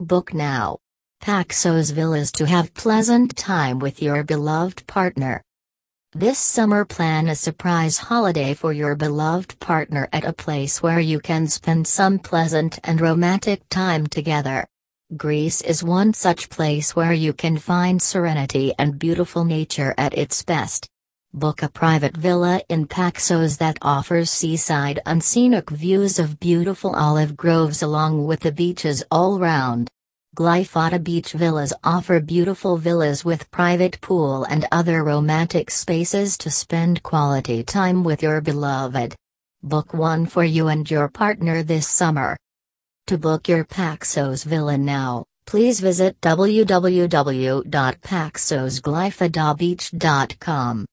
Book now. Paxos Villas to have pleasant time with your beloved partner. This summer plan a surprise holiday for your beloved partner at a place where you can spend some pleasant and romantic time together. Greece is one such place where you can find serenity and beautiful nature at its best. Book a private villa in Paxos that offers seaside and scenic views of beautiful olive groves along with the beaches all round. Glyfada Beach Villas offer beautiful villas with private pool and other romantic spaces to spend quality time with your beloved. Book one for you and your partner this summer. To book your Paxos Villa now, please visit www.paxosglyfadabeach.com.